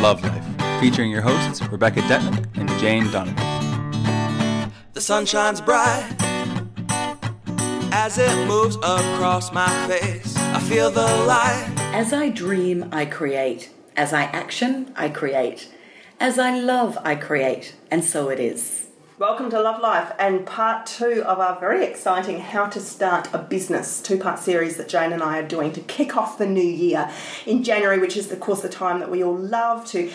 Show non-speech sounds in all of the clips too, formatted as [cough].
Love Life, featuring your hosts Rebecca Detman and Jane Donovan. The sun shines bright as it moves across my face. I feel the light. As I dream, I create. As I action, I create. As I love, I create. And so it is. Welcome to Love Life and part two of our very exciting How to Start a Business two part series that Jane and I are doing to kick off the new year in January, which is, of course, the time that we all love to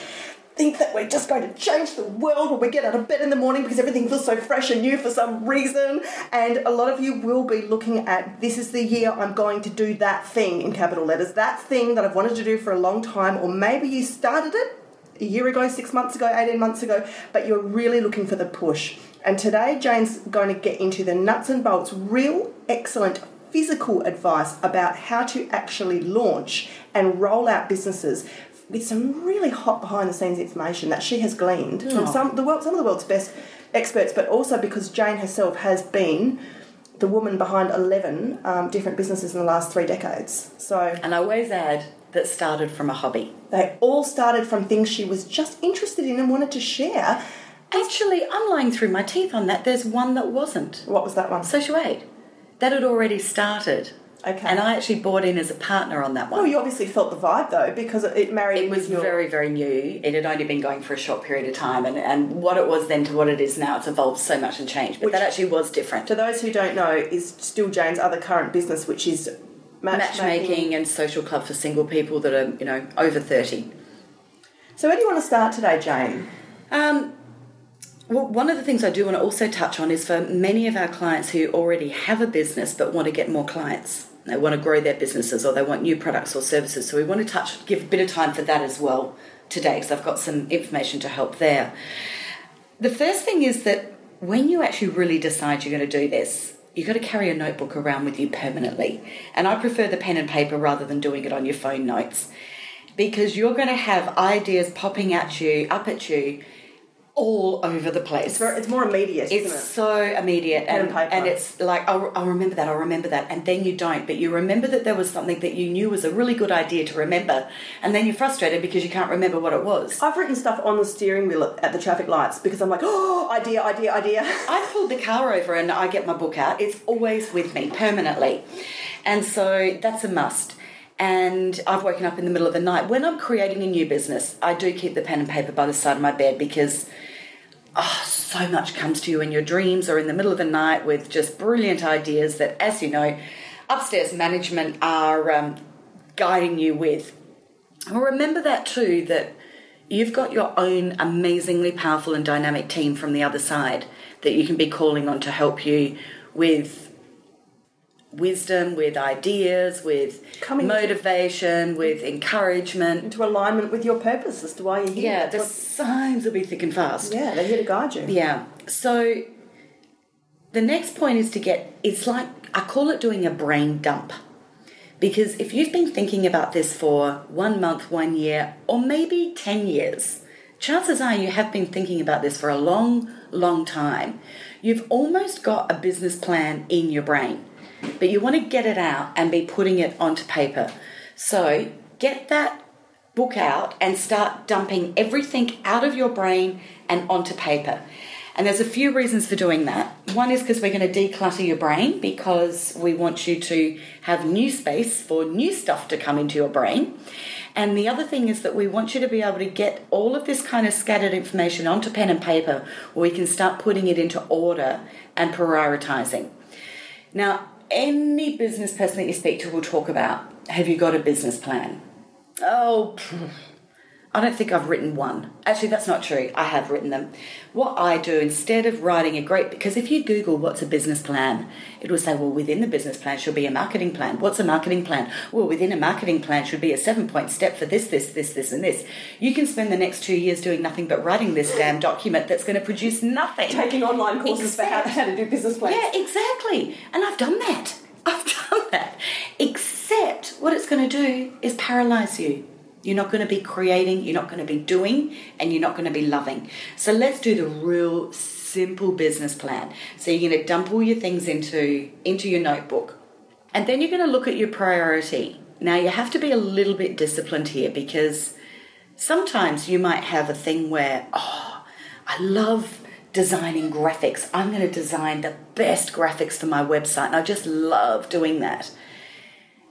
think that we're just going to change the world when we get out of bed in the morning because everything feels so fresh and new for some reason. And a lot of you will be looking at this is the year I'm going to do that thing in capital letters, that thing that I've wanted to do for a long time, or maybe you started it a year ago, six months ago, 18 months ago, but you're really looking for the push. And today, Jane's going to get into the nuts and bolts, real excellent physical advice about how to actually launch and roll out businesses with some really hot behind the scenes information that she has gleaned oh. from some the world, some of the world's best experts, but also because Jane herself has been the woman behind 11 um, different businesses in the last three decades. So, and I always add that started from a hobby. They all started from things she was just interested in and wanted to share. Actually, I'm lying through my teeth on that. There's one that wasn't. What was that one? Social aid. That had already started. Okay. And I actually bought in as a partner on that one. Well, you obviously felt the vibe though, because it married. It was your... very, very new. It had only been going for a short period of time, and, and what it was then to what it is now, it's evolved so much and changed. But which, that actually was different. To those who don't know, is still Jane's other current business, which is matchmaking, and social club for single people that are you know over thirty. So, where do you want to start today, Jane? Um, well, one of the things I do want to also touch on is for many of our clients who already have a business but want to get more clients. They want to grow their businesses or they want new products or services. So we want to touch, give a bit of time for that as well today because I've got some information to help there. The first thing is that when you actually really decide you're going to do this, you've got to carry a notebook around with you permanently. And I prefer the pen and paper rather than doing it on your phone notes because you're going to have ideas popping at you, up at you all over the place. It's, very, it's more immediate, it's it? so immediate, and, and, it's like I'll, I'll, remember that, I'll remember that, and then you don't. But you remember that there was something that you knew was a really good idea to remember, and then you're frustrated because you can't remember what it was. I've written stuff on the steering wheel at the traffic lights because I'm like, [gasps] oh, idea, idea, idea. [laughs] I pulled the car over and I get my book out. It's always with me permanently, and so that's a must and I've woken up in the middle of the night. When I'm creating a new business, I do keep the pen and paper by the side of my bed because oh, so much comes to you in your dreams or in the middle of the night with just brilliant ideas that, as you know, upstairs management are um, guiding you with. Well, remember that too, that you've got your own amazingly powerful and dynamic team from the other side that you can be calling on to help you with wisdom, with ideas, with Coming motivation, into, with encouragement. Into alignment with your purpose as to why you're here. Yeah, the what, signs will be thick and fast. Yeah, they're here to guide you. Yeah. So the next point is to get, it's like, I call it doing a brain dump. Because if you've been thinking about this for one month, one year, or maybe 10 years, chances are you have been thinking about this for a long, long time. You've almost got a business plan in your brain but you want to get it out and be putting it onto paper. So get that book out and start dumping everything out of your brain and onto paper. And there's a few reasons for doing that. One is because we're going to declutter your brain because we want you to have new space for new stuff to come into your brain. And the other thing is that we want you to be able to get all of this kind of scattered information onto pen and paper where we can start putting it into order and prioritizing. Now, any business person that you speak to will talk about have you got a business plan? Oh, I don't think I've written one. Actually, that's not true. I have written them. What I do instead of writing a great, because if you Google what's a business plan, it will say, well, within the business plan should be a marketing plan. What's a marketing plan? Well, within a marketing plan should be a seven point step for this, this, this, this, and this. You can spend the next two years doing nothing but writing this damn document that's going to produce nothing. Taking online courses Except, for how, how to do business plans. Yeah, exactly. And I've done that. [laughs] I've done that. Except what it's going to do is paralyze you. You're not going to be creating, you're not going to be doing, and you're not going to be loving. So let's do the real simple business plan. So you're going to dump all your things into into your notebook. And then you're going to look at your priority. Now you have to be a little bit disciplined here because Sometimes you might have a thing where, oh, I love designing graphics. I'm going to design the best graphics for my website, and I just love doing that.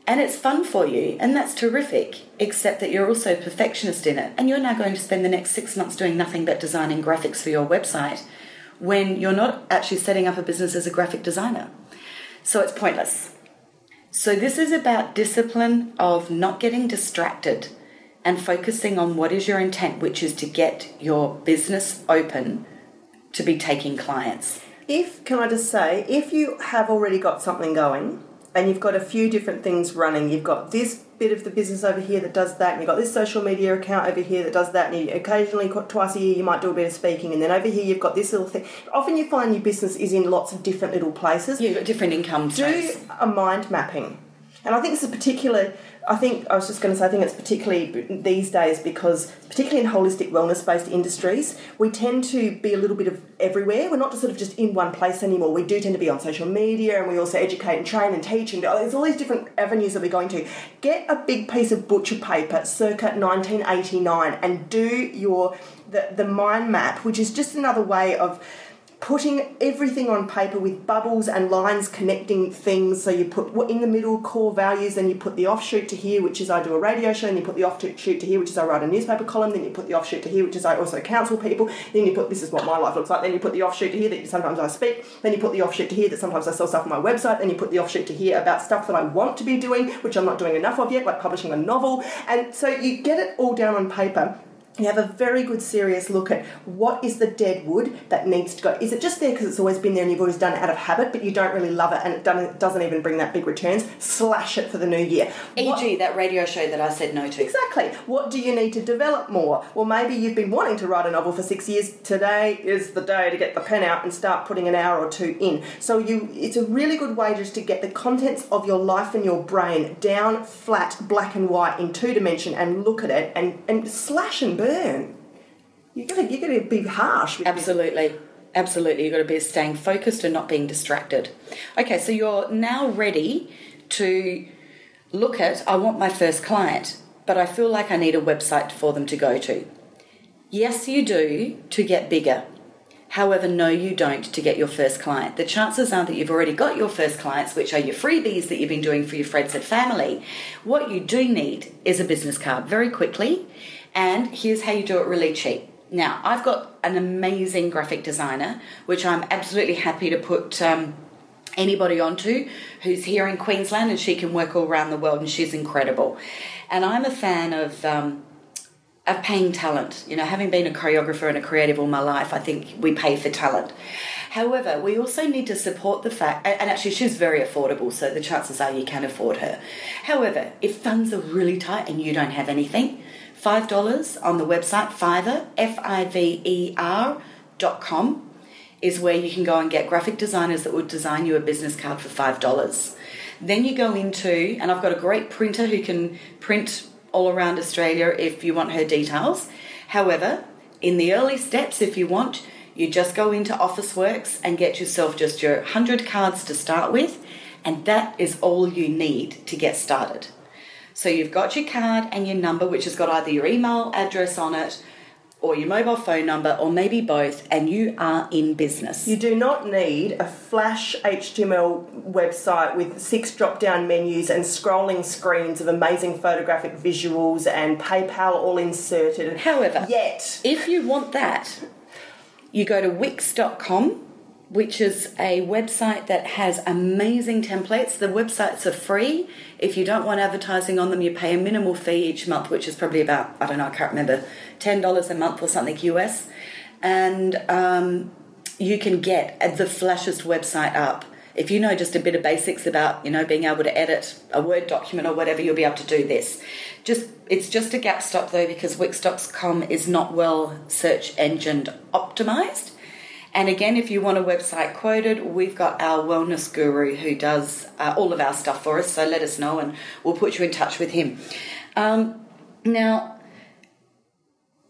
And it's fun for you, and that's terrific, except that you're also a perfectionist in it. And you're now going to spend the next six months doing nothing but designing graphics for your website when you're not actually setting up a business as a graphic designer. So it's pointless. So, this is about discipline of not getting distracted and focusing on what is your intent, which is to get your business open to be taking clients. If, can I just say, if you have already got something going and you've got a few different things running, you've got this bit of the business over here that does that, and you've got this social media account over here that does that, and you, occasionally, twice a year, you might do a bit of speaking, and then over here, you've got this little thing. Often you find your business is in lots of different little places. You've got different income streams. Do a mind mapping. And I think this is particular I think I was just going to say I think it's particularly these days because particularly in holistic wellness based industries we tend to be a little bit of everywhere. We're not just sort of just in one place anymore. We do tend to be on social media and we also educate and train and teach and oh, there's all these different avenues that we're going to. Get a big piece of butcher paper circa 1989 and do your the, the mind map which is just another way of putting everything on paper with bubbles and lines connecting things. So you put in the middle core values, then you put the offshoot to here, which is I do a radio show, and you put the offshoot to here, which is I write a newspaper column, then you put the offshoot to here, which is I also counsel people, then you put this is what my life looks like, then you put the offshoot to here that sometimes I speak, then you put the offshoot to here that sometimes I sell stuff on my website, then you put the offshoot to here about stuff that I want to be doing, which I'm not doing enough of yet, like publishing a novel. And so you get it all down on paper you have a very good serious look at what is the dead wood that needs to go. Is it just there because it's always been there and you've always done it out of habit, but you don't really love it and it doesn't, even bring that big returns? Slash it for the new year. E.g., what, that radio show that I said no to. Exactly. What do you need to develop more? Well, maybe you've been wanting to write a novel for six years. Today is the day to get the pen out and start putting an hour or two in. So you, it's a really good way just to get the contents of your life and your brain down flat, black and white in two dimension and look at it and, and slash and burn. You gotta you gotta be harsh. Absolutely. Absolutely, you've got to be staying focused and not being distracted. Okay, so you're now ready to look at I want my first client, but I feel like I need a website for them to go to. Yes, you do to get bigger. However, no, you don't to get your first client. The chances are that you've already got your first clients, which are your freebies that you've been doing for your friends and family. What you do need is a business card very quickly and here's how you do it really cheap. Now, I've got an amazing graphic designer, which I'm absolutely happy to put um, anybody onto who's here in Queensland and she can work all around the world and she's incredible. And I'm a fan of. Um, of paying talent. You know, having been a choreographer and a creative all my life, I think we pay for talent. However, we also need to support the fact, and actually, she's very affordable, so the chances are you can afford her. However, if funds are really tight and you don't have anything, $5 on the website Fiverr, F I V E R dot com, is where you can go and get graphic designers that will design you a business card for $5. Then you go into, and I've got a great printer who can print all around Australia if you want her details. However, in the early steps, if you want, you just go into Officeworks and get yourself just your 100 cards to start with, and that is all you need to get started. So you've got your card and your number, which has got either your email address on it or your mobile phone number, or maybe both, and you are in business. You do not need a flash HTML website with six drop down menus and scrolling screens of amazing photographic visuals and PayPal all inserted. However, yet, if you want that, you go to wix.com which is a website that has amazing templates. The websites are free. If you don't want advertising on them, you pay a minimal fee each month, which is probably about, I don't know, I can't remember, $10 a month or something US. And um, you can get the flashest website up. If you know just a bit of basics about, you know, being able to edit a Word document or whatever, you'll be able to do this. Just it's just a gap stop though because Wix.com is not well search engine optimized. And again, if you want a website quoted, we've got our wellness guru who does uh, all of our stuff for us. So let us know and we'll put you in touch with him. Um, now,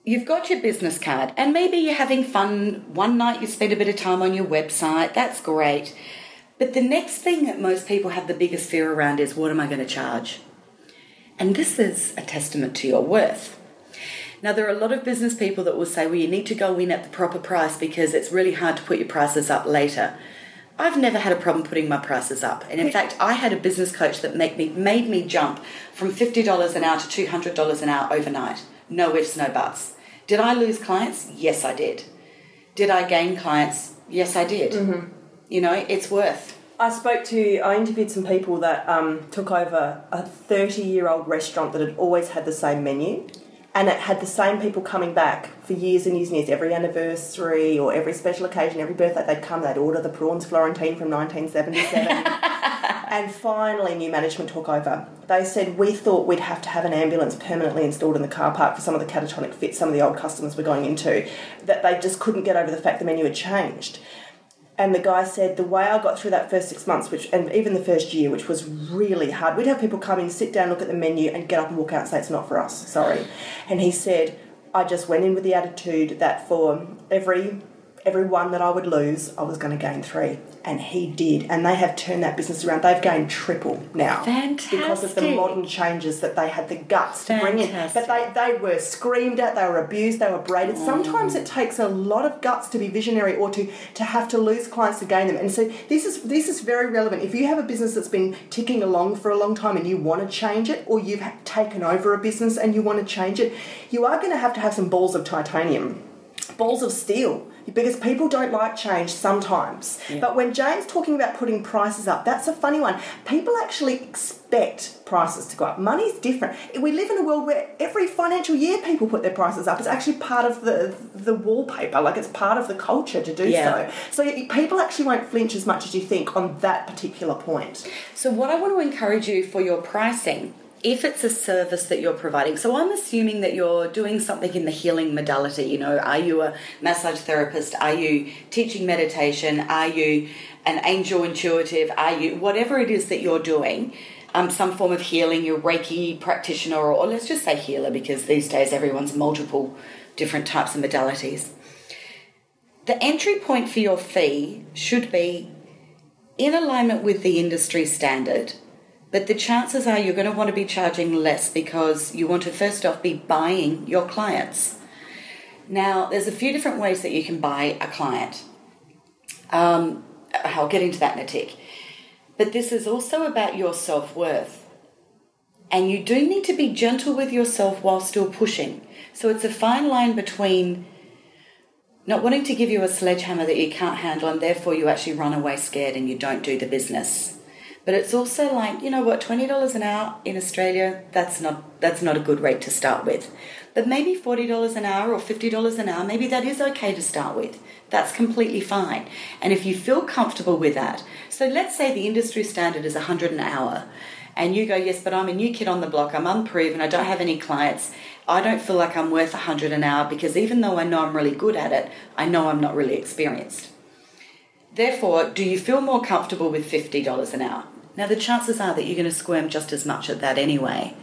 you've got your business card, and maybe you're having fun. One night you spend a bit of time on your website, that's great. But the next thing that most people have the biggest fear around is what am I going to charge? And this is a testament to your worth. Now, there are a lot of business people that will say, well, you need to go in at the proper price because it's really hard to put your prices up later. I've never had a problem putting my prices up. And in fact, I had a business coach that make me, made me jump from $50 an hour to $200 an hour overnight. No ifs, no buts. Did I lose clients? Yes, I did. Did I gain clients? Yes, I did. You know, it's worth. I spoke to, I interviewed some people that um, took over a 30 year old restaurant that had always had the same menu. And it had the same people coming back for years and years and years. Every anniversary or every special occasion, every birthday, they'd come, they'd order the prawns Florentine from 1977. [laughs] and finally, new management took over. They said, We thought we'd have to have an ambulance permanently installed in the car park for some of the catatonic fits some of the old customers were going into, that they just couldn't get over the fact the menu had changed. And the guy said the way I got through that first six months, which and even the first year, which was really hard, we'd have people come in, sit down, look at the menu, and get up and walk out and say it's not for us. Sorry. And he said, I just went in with the attitude that for every every one that I would lose, I was going to gain three. And he did. And they have turned that business around. They've gained triple now. Fantastic. Because of the modern changes that they had the guts to bring in. But they, they were screamed at, they were abused, they were braided. Mm. Sometimes it takes a lot of guts to be visionary or to, to have to lose clients to gain them. And so this is this is very relevant. If you have a business that's been ticking along for a long time and you want to change it, or you've taken over a business and you want to change it, you are going to have to have some balls of titanium balls of steel because people don't like change sometimes. But when Jane's talking about putting prices up, that's a funny one. People actually expect prices to go up. Money's different. We live in a world where every financial year people put their prices up. It's actually part of the the wallpaper, like it's part of the culture to do Yeah. so. So people actually won't flinch as much as you think on that particular point. So, what I want to encourage you for your pricing, if it's a service that you're providing, so I'm assuming that you're doing something in the healing modality. You know, are you a massage therapist? Are you teaching meditation? Are you an angel intuitive? Are you whatever it is that you're doing? Um, some form of healing, you're Reiki practitioner, or, or let's just say healer, because these days everyone's multiple different types of modalities. The entry point for your fee should be in alignment with the industry standard, but the chances are you're going to want to be charging less because you want to first off be buying your clients. Now, there's a few different ways that you can buy a client. Um, I'll get into that in a tick. But this is also about your self worth. And you do need to be gentle with yourself while still pushing. So it's a fine line between not wanting to give you a sledgehammer that you can't handle and therefore you actually run away scared and you don't do the business. But it's also like, you know what, twenty dollars an hour in Australia, that's not that's not a good rate to start with. But maybe forty dollars an hour or fifty dollars an hour, maybe that is okay to start with. That's completely fine. And if you feel comfortable with that, so let's say the industry standard is hundred an hour, and you go, yes, but I'm a new kid on the block, I'm unproven, I don't have any clients, I don't feel like I'm worth a hundred an hour because even though I know I'm really good at it, I know I'm not really experienced. Therefore, do you feel more comfortable with $50 an hour? Now, the chances are that you're going to squirm just as much at that anyway,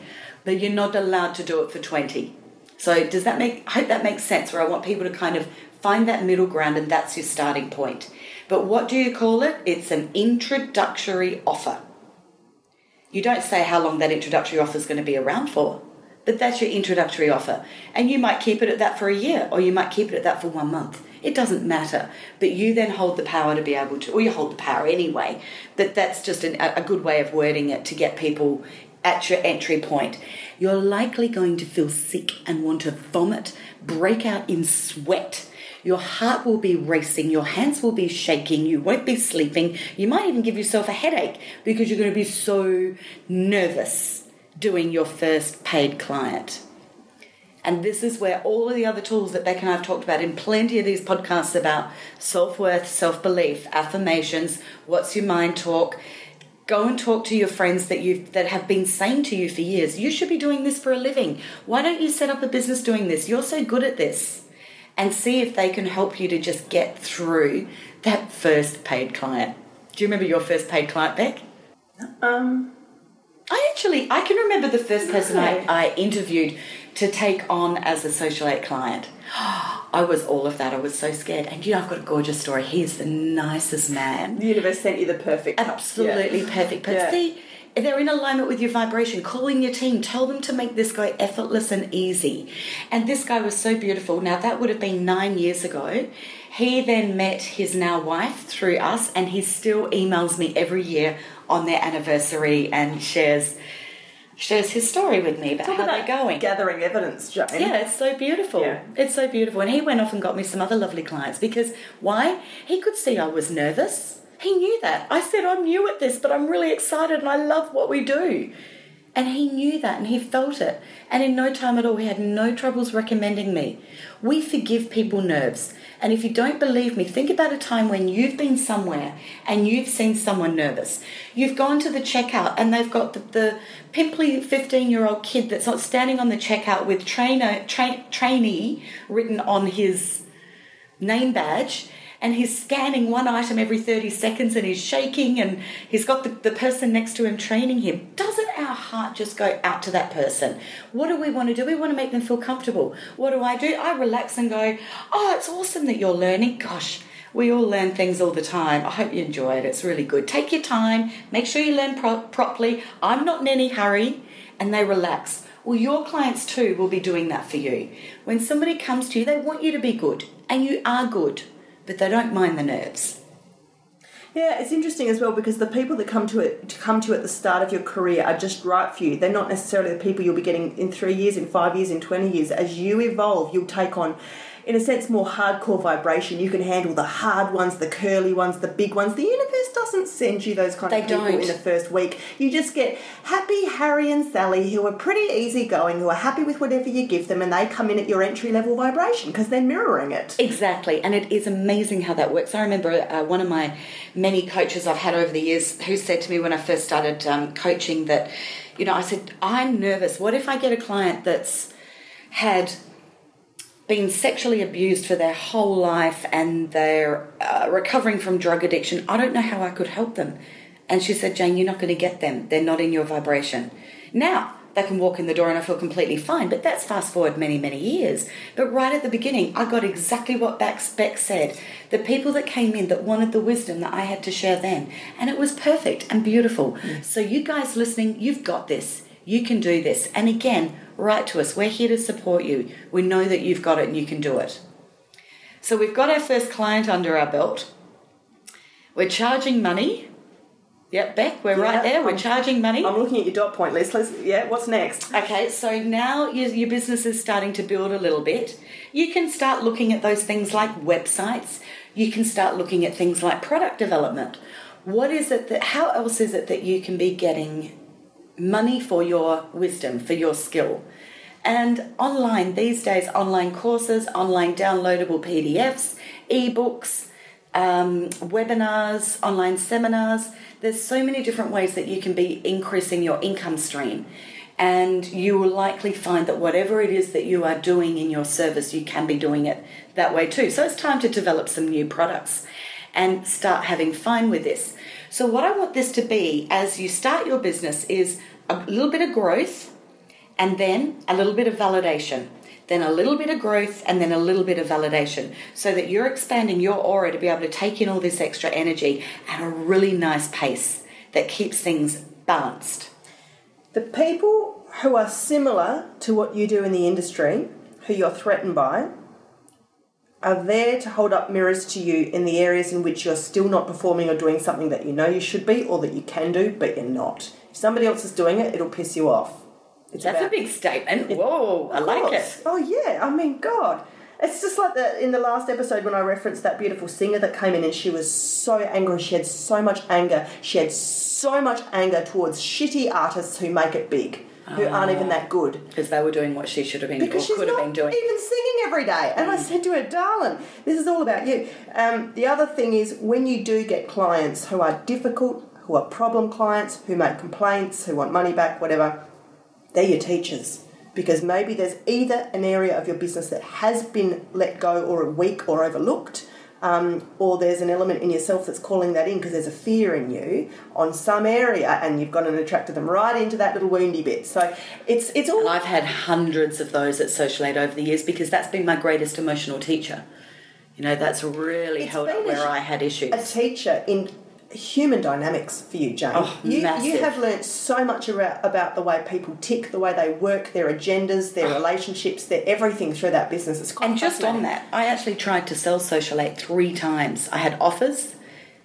but you're not allowed to do it for 20. So, does that make, I hope that makes sense where I want people to kind of find that middle ground and that's your starting point. But what do you call it? It's an introductory offer. You don't say how long that introductory offer is going to be around for, but that's your introductory offer. And you might keep it at that for a year, or you might keep it at that for one month. It doesn't matter. But you then hold the power to be able to, or you hold the power anyway. That that's just an, a good way of wording it to get people at your entry point. You're likely going to feel sick and want to vomit, break out in sweat. Your heart will be racing, your hands will be shaking, you won't be sleeping. You might even give yourself a headache because you're going to be so nervous doing your first paid client. And this is where all of the other tools that Beck and I have talked about in plenty of these podcasts about self worth, self belief, affirmations, what's your mind talk. Go and talk to your friends that you that have been saying to you for years, you should be doing this for a living. Why don't you set up a business doing this? You're so good at this. And see if they can help you to just get through that first paid client. Do you remember your first paid client, Beck? Um, I actually I can remember the first person I, I interviewed to take on as a social aid client. [gasps] I was all of that. I was so scared. And you know, I've got a gorgeous story. He's the nicest man. the universe sent you the perfect. Absolutely Yeah. perfect. But Yeah. see, they're in alignment with your vibration. Calling your team, tell them to make this guy effortless and easy. And this guy was so beautiful. Now, that would have been nine years ago. He then met his now wife through us, and he still emails me every year on their anniversary and shares shares his story with me about Talk how about they're going. Gathering evidence, Jane. Yeah, it's so beautiful. Yeah. It's so beautiful. And he went off and got me some other lovely clients because why? He could see I was nervous. He knew that. I said, I'm new at this, but I'm really excited and I love what we do. And he knew that and he felt it. And in no time at all, he had no troubles recommending me. We forgive people nerves. And if you don't believe me, think about a time when you've been somewhere and you've seen someone nervous. You've gone to the checkout and they've got the, the pimply 15 year old kid that's not standing on the checkout with trainer, tra- trainee written on his name badge and he's scanning one item every 30 seconds and he's shaking and he's got the, the person next to him training him. Doesn't our heart just go out to that person? What do we want to do? We want to make them feel comfortable. What do I do? I relax and go, Oh, it's awesome that you're learning. Gosh, we all learn things all the time. I hope you enjoy it. It's really good. Take your time, make sure you learn pro- properly. I'm not in any hurry, and they relax. Well, your clients too will be doing that for you. When somebody comes to you, they want you to be good, and you are good, but they don't mind the nerves. Yeah, it's interesting as well because the people that come to it to come to you at the start of your career are just right for you. They're not necessarily the people you'll be getting in three years, in five years, in twenty years. As you evolve, you'll take on, in a sense, more hardcore vibration. You can handle the hard ones, the curly ones, the big ones. The universe doesn't send you those kind They of people don't. in the first week. You just get happy Harry and Sally who are pretty easygoing, who are happy with whatever you give them, and they come in at your entry level vibration because they're mirroring it. Exactly, and it is amazing how that works. I remember uh, one of my many coaches I've had over the years who said to me when I first started um, coaching that, you know, I said, I'm nervous. What if I get a client that's had been sexually abused for their whole life and they're uh, recovering from drug addiction? I don't know how I could help them. And she said, Jane, you're not going to get them. They're not in your vibration. Now, they can walk in the door and I feel completely fine, but that's fast forward many, many years. But right at the beginning, I got exactly what Bex said. The people that came in that wanted the wisdom that I had to share then. And it was perfect and beautiful. So, you guys listening, you've got this. You can do this. And again, write to us. We're here to support you. We know that you've got it and you can do it. So, we've got our first client under our belt. We're charging money. Yep, Beck, we're right there. We're I'm- charging money. I'm looking at your dot point list. Let's, yeah, what's next? Okay, so now your, your business is starting to build a little bit. You can start looking at those things like websites. You can start looking at things like product development. What is it that, how else is it that you can be getting money for your wisdom, for your skill? And online, these days, online courses, online downloadable PDFs, ebooks, um, webinars, online seminars. There's so many different ways that you can be increasing your income stream. And you will likely find that whatever it is that you are doing in your service, you can be doing it that way too. So it's time to develop some new products and start having fun with this. So, what I want this to be as you start your business is a little bit of growth and then a little bit of validation, then a little bit of growth, and then a little bit of validation, so that you're expanding your aura to be able to take in all this extra energy at a really nice pace that keeps things balanced. The people who are similar to what you do in the industry, who you're threatened by, are there to hold up mirrors to you in the areas in which you're still not performing or doing something that you know you should be or that you can do, but you're not. If somebody else is doing it, it'll piss you off. It's That's a big statement. Whoa, I like course. it. Oh yeah, I mean, God, it's just like that in the last episode when I referenced that beautiful singer that came in and she was so angry. She had so much anger. She had so much anger towards shitty artists who make it big, who aren't even that good. Because they were doing what she should have been Because or she's could not have been doing. even singing every day. And I said to her, darling, this is all about you. Um, the other thing is when you do get clients who are difficult, who are problem clients, who make complaints, who want money back, whatever, they're your teachers. Because maybe there's either an area of your business that has been let go or weak or overlooked, um, or there's an element in yourself that's calling that in because there's a fear in you on some area, and you've gone and attracted them right into that little woundy bit. So it's it's all And I've had hundreds of those at Social Aid over the years because that's been my greatest emotional teacher. You know, that's really It's held up where sh- I had issues. a teacher in human dynamics for you, Jane. Oh, you, you have learnt so much about, about the way people tick, the way they work, their agendas, their oh. relationships, their everything through that business. It's quite And just on that, I actually tried to sell Social Aid three times. I had offers.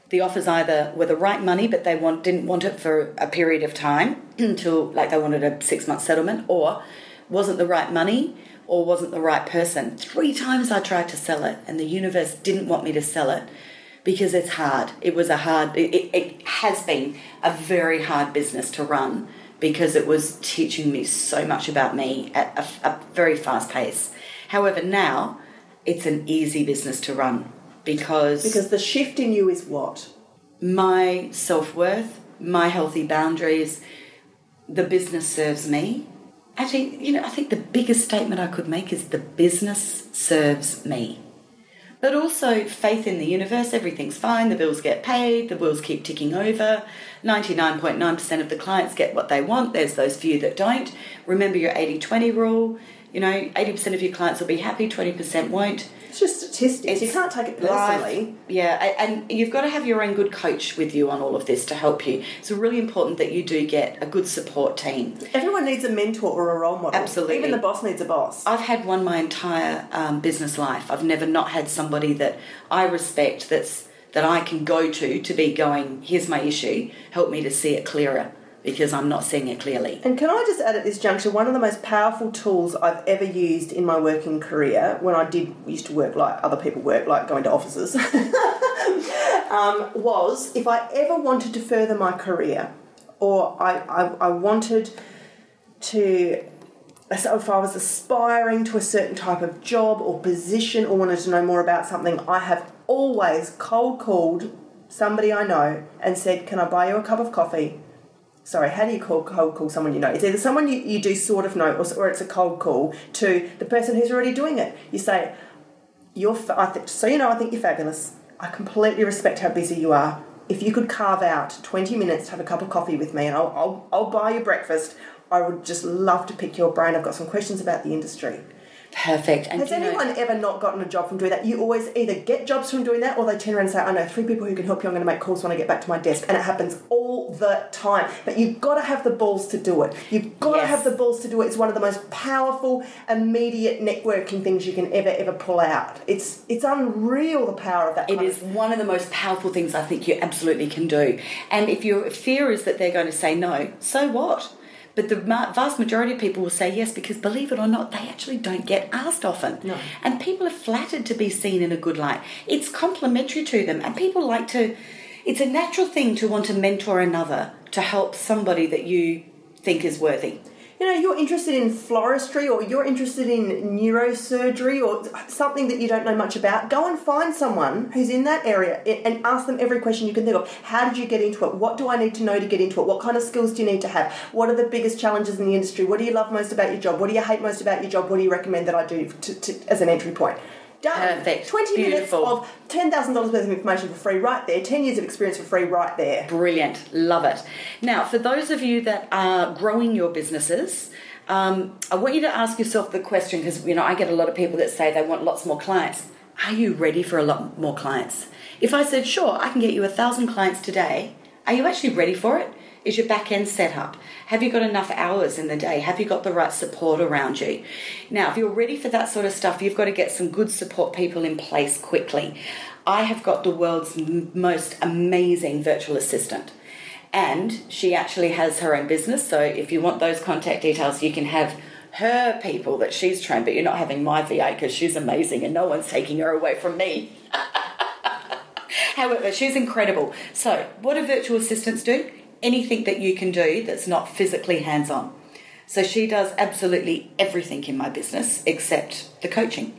The offers either were the right money, but they want, didn't want it for a period of time [clears throat] until, like, they wanted a six month settlement, or wasn't the right money, or wasn't the right person. Three times I tried to sell it, and the universe didn't want me to sell it because it's hard. It was a hard, it, it, has been a very hard business to run because it was teaching me so much about me at a, a very fast pace. However, now it's an easy business to run because, Because the shift in you is what? my self worth, my healthy boundaries, the business serves me. Actually, you know, I think the biggest statement I could make is the business serves me. But also faith in the universe, everything's fine, the bills get paid, the bills keep ticking over. 99.9% of the clients get what they want, there's those few that don't. Remember your 80 20 rule. You know, 80% of your clients will be happy, 20% won't. It's just statistics. you can't take it life. personally. Yeah, and you've got to have your own good coach with you on all of this to help you. It's really important that you do get a good support team. Everyone needs a mentor or a role model. Absolutely. Even the boss needs a boss. I've had one my entire um, business life. I've never not had somebody that I respect that's that I can go to to be going. Here's my issue. Help me to see it clearer because I'm not seeing it clearly. And can I just add at this juncture, one of the most powerful tools I've ever used in my working career, when I did used to work like other people work, like going to offices, [laughs] um, was if I ever wanted to further my career, or I, I, I wanted to, so if I was aspiring to a certain type of job or position, or wanted to know more about something, I have always cold called somebody I know and said, "Can I buy you a cup of coffee?" Sorry, how do you call cold call someone you know? It's either someone you, you do sort of know or, or it's a cold call to the person who's already doing it. You say, you're, fa- I think, so you know, I think you're fabulous. I completely respect how busy you are. If you could carve out 20 minutes to have a cup of coffee with me and I'll, I'll, I'll buy you breakfast, I would just love to pick your brain. I've got some questions about the industry. Perfect. And Has you know- anyone ever not gotten a job from doing that? You always either get jobs from doing that or they turn around and say, I know three people who can help you, I'm going to make calls when I get back to my desk. And it happens all the time. But you've got to have the balls to do it. You've got to have the balls to do it. It's one of the most powerful, immediate networking things you can ever, ever pull out. It's it's unreal the power of that. It is of- one of the most powerful things I think you absolutely can do. And if your fear is that they're going to say no, so what? But the vast majority of people will say yes because, believe it or not, they actually don't get asked often. No. And people are flattered to be seen in a good light. It's complimentary to them, and people like to. It's a natural thing to want to mentor another to help somebody that you think is worthy. You know, you're interested in floristry or you're interested in neurosurgery or something that you don't know much about, go and find someone who's in that area and ask them every question you can think of. How did you get into it? What do I need to know to get into it? What kind of skills do you need to have? What are the biggest challenges in the industry? What do you love most about your job? What do you hate most about your job? What do you recommend that I do to, to, as an entry point? Done. Perfect. 20 minutes Beautiful. of $10,000 worth of information for free right there, 10 years of experience for free right there. Brilliant. Love it. Now, for those of you that are growing your businesses, um, I want you to ask yourself the question because, you know, I get a lot of people that say they want lots more clients. Are you ready for a lot more clients? If I said, sure, I can get you a thousand clients today, are you actually ready for it? Is your back end set up? Have you got enough hours in the day? Have you got the right support around you? Now, if you're ready for that sort of stuff, you've got to get some good support people in place quickly. I have got the world's most amazing virtual assistant and she actually has her own business. So if you want those contact details, you can have her people that she's trained, but you're not having my VA because she's amazing and no one's taking her away from me. [laughs] However, she's incredible. So, what do virtual assistants do? Anything that you can do that's not physically hands on. So, she does absolutely everything in my business except the coaching.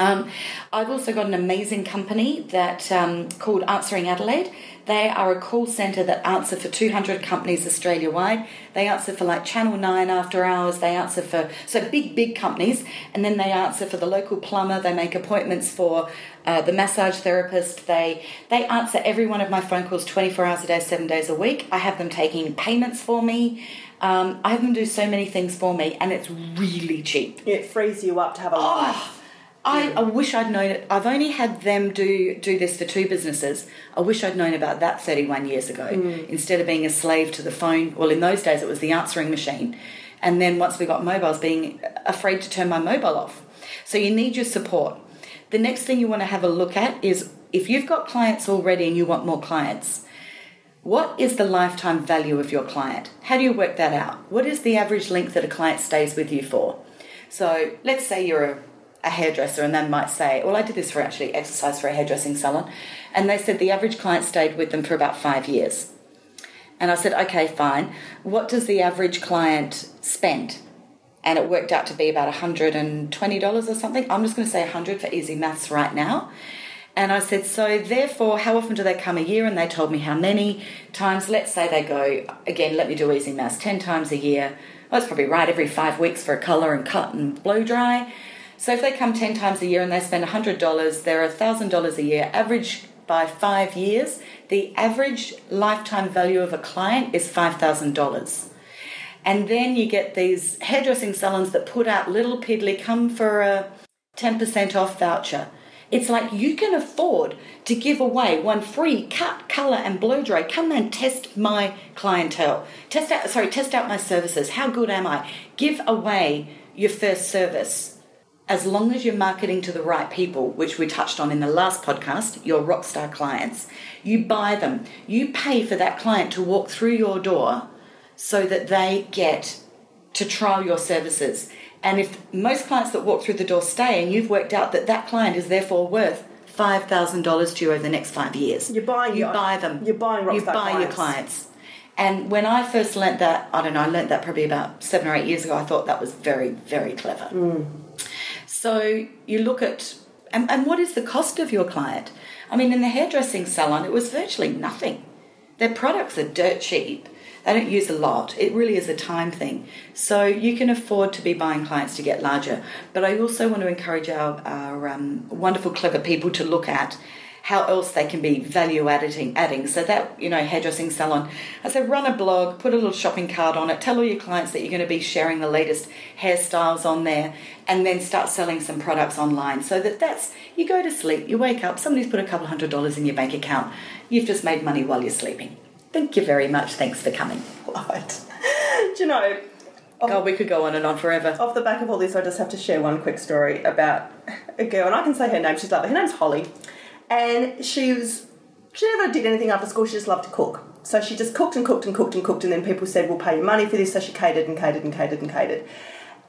Um, I've also got an amazing company that um, called Answering Adelaide. They are a call centre that answer for 200 companies Australia wide. They answer for like Channel 9 after hours. They answer for so big, big companies, and then they answer for the local plumber. They make appointments for uh, the massage therapist. They they answer every one of my phone calls 24 hours a day, seven days a week. I have them taking payments for me. Um, I have them do so many things for me, and it's really cheap. It frees you up to have a life. I, I wish I'd known it. I've only had them do do this for two businesses. I wish I'd known about that 31 years ago hmm. instead of being a slave to the phone. Well, in those days it was the answering machine, and then once we got mobiles, being afraid to turn my mobile off. So you need your support. The next thing you want to have a look at is if you've got clients already and you want more clients. What is the lifetime value of your client? How do you work that out? What is the average length that a client stays with you for? So let's say you're a, a hairdresser and they might say, well, I did this for actually exercise for a hairdressing salon. And they said the average client stayed with them for about five years. And I said, okay, fine. What does the average client spend? And it worked out to be about $120 or something. I'm just going to say 100 for easy maths right now. And I said, so therefore, how often do they come a year? And they told me how many times. Let's say they go, again, let me do easy maths, 10 times a year. Well, that's probably right, every five weeks for a colour and cut and blow dry. So if they come 10 times a year and they spend $100, they're $1,000 a year. Average by five years, the average lifetime value of a client is $5,000. And then you get these hairdressing salons that put out little piddly come for a 10% off voucher. It's like you can afford to give away one free cut, color, and blow dry. Come and test my clientele. Test out, sorry, test out my services. How good am I? Give away your first service. As long as you're marketing to the right people, which we touched on in the last podcast, your rockstar clients, you buy them. You pay for that client to walk through your door so that they get to trial your services. And if most clients that walk through the door stay, and you've worked out that that client is therefore worth five thousand dollars to you over the next five years, You're buying You your- buy them. you're buying You Rockstar buy your clients. clients. And when I first learnt that, I don't know, I learnt that probably about seven or eight years ago. I thought that was very, very clever. Mm. So you look at, and, and what is the cost of your client? I mean, in the hairdressing salon, it was virtually nothing. Their products are dirt cheap. They don't use a lot. It really is a time thing. So you can afford to be buying clients to get larger. But I also want to encourage our, our um, wonderful, clever people to look at how else they can be value adding adding so that you know hairdressing salon i said run a blog put a little shopping cart on it tell all your clients that you're going to be sharing the latest hairstyles on there and then start selling some products online so that that's you go to sleep you wake up somebody's put a couple hundred dollars in your bank account you've just made money while you're sleeping thank you very much thanks for coming [laughs] it. [laughs] Do you know, god we could go on and on forever off the back of all this, I just have to share one quick story about a girl, and I can say her name. She's lovely. Her name's Holly, and she was she never did anything after school. She just loved to cook. So she just cooked and cooked and cooked and cooked, and then people said, "We'll pay you money for this." So she catered and catered and catered and catered.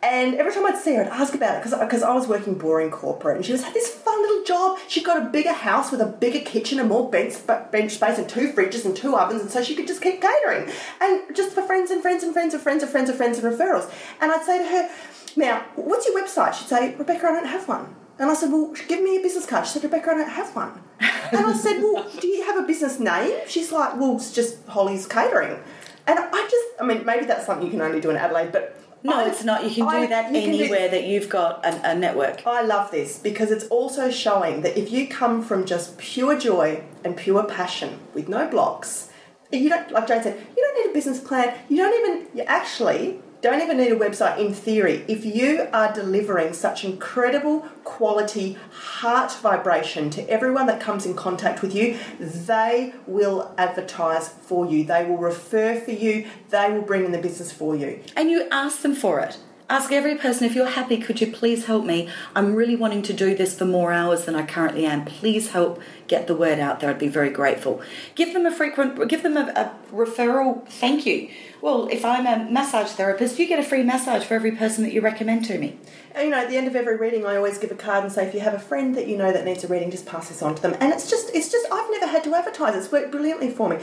And every time I'd see her, I'd ask about it because I was working boring corporate, and she was had this fun little job. She got a bigger house with a bigger kitchen and more bench bench space and two fridges and two ovens, and so she could just keep catering and just for friends and friends and friends and friends and friends and friends and referrals. And I'd say to her, "Now, what's your website?" She'd say, "Rebecca, I don't have one." And I said, Well, give me a business card. She said, Rebecca, I don't have one. and I said, Well, do you have a business name? She's like, Well, it's just Holly's Catering. And I just, I mean, maybe that's something you can only do in Adelaide, but. no I- it's not you can I- do that can do- anywhere that you've got a, a network I love this because it's also showing that if you come from just pure joy and pure passion with no blocks, you don't, like Jane said, you don't need a business plan. You don't even, you actually don't even need a website in theory. If you are delivering such incredible quality heart vibration to everyone that comes in contact with you, they will advertise for you. They will refer for you. They will bring in the business for you. and you ask them for it. Ask every person if you're happy, could you please help me? I'm really wanting to do this for more hours than I currently am. Please help get the word out there. I'd be very grateful. Give them a frequent, give them a, a referral thank you. Well, if I'm a massage therapist, you get a free massage for every person that you recommend to me. You know, at the end of every reading, I always give a card and say, if you have a friend that you know that needs a reading, just pass this on to them. And it's just, it's just, I've never had to advertise. It's worked brilliantly for me.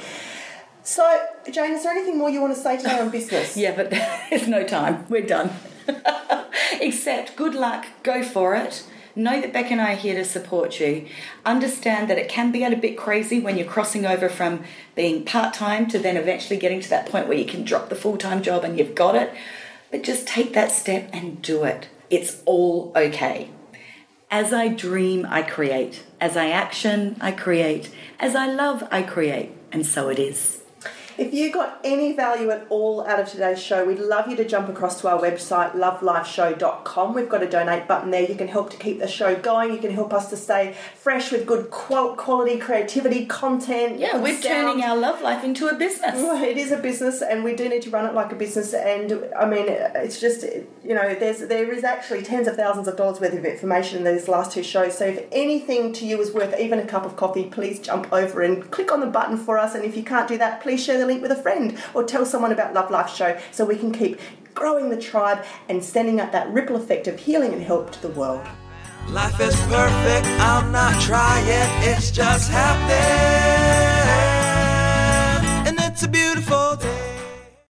So, Jane, is there anything more you want to say today on business? Yeah, but [laughs] there's no time. We're done. [laughs] Except, good luck, go for it. Know that Beck and I are here to support you. Understand that it can be a bit crazy when you're crossing over from being part time to then eventually getting to that point where you can drop the full time job and you've got it. But just take that step and do it. It's all okay. As I dream, I create. As I action, I create. As I love, I create. And so it is. If you got any value at all out of today's show, we'd love you to jump across to our website, lovelifeshow.com. We've got a donate button there. You can help to keep the show going. You can help us to stay fresh with good qual- quality, creativity, content. Yeah, we're sound. turning our love life into a business. Well, it is a business, and we do need to run it like a business. And I mean, it's just you know, there's there is actually tens of thousands of dollars worth of information in these last two shows. So if anything to you is worth even a cup of coffee, please jump over and click on the button for us. And if you can't do that, please share the link with a friend or tell someone about Love Life Show so we can keep growing the tribe and sending out that ripple effect of healing and help to the world. Life is perfect, I'm not trying, it's just happening. And it's a beautiful day.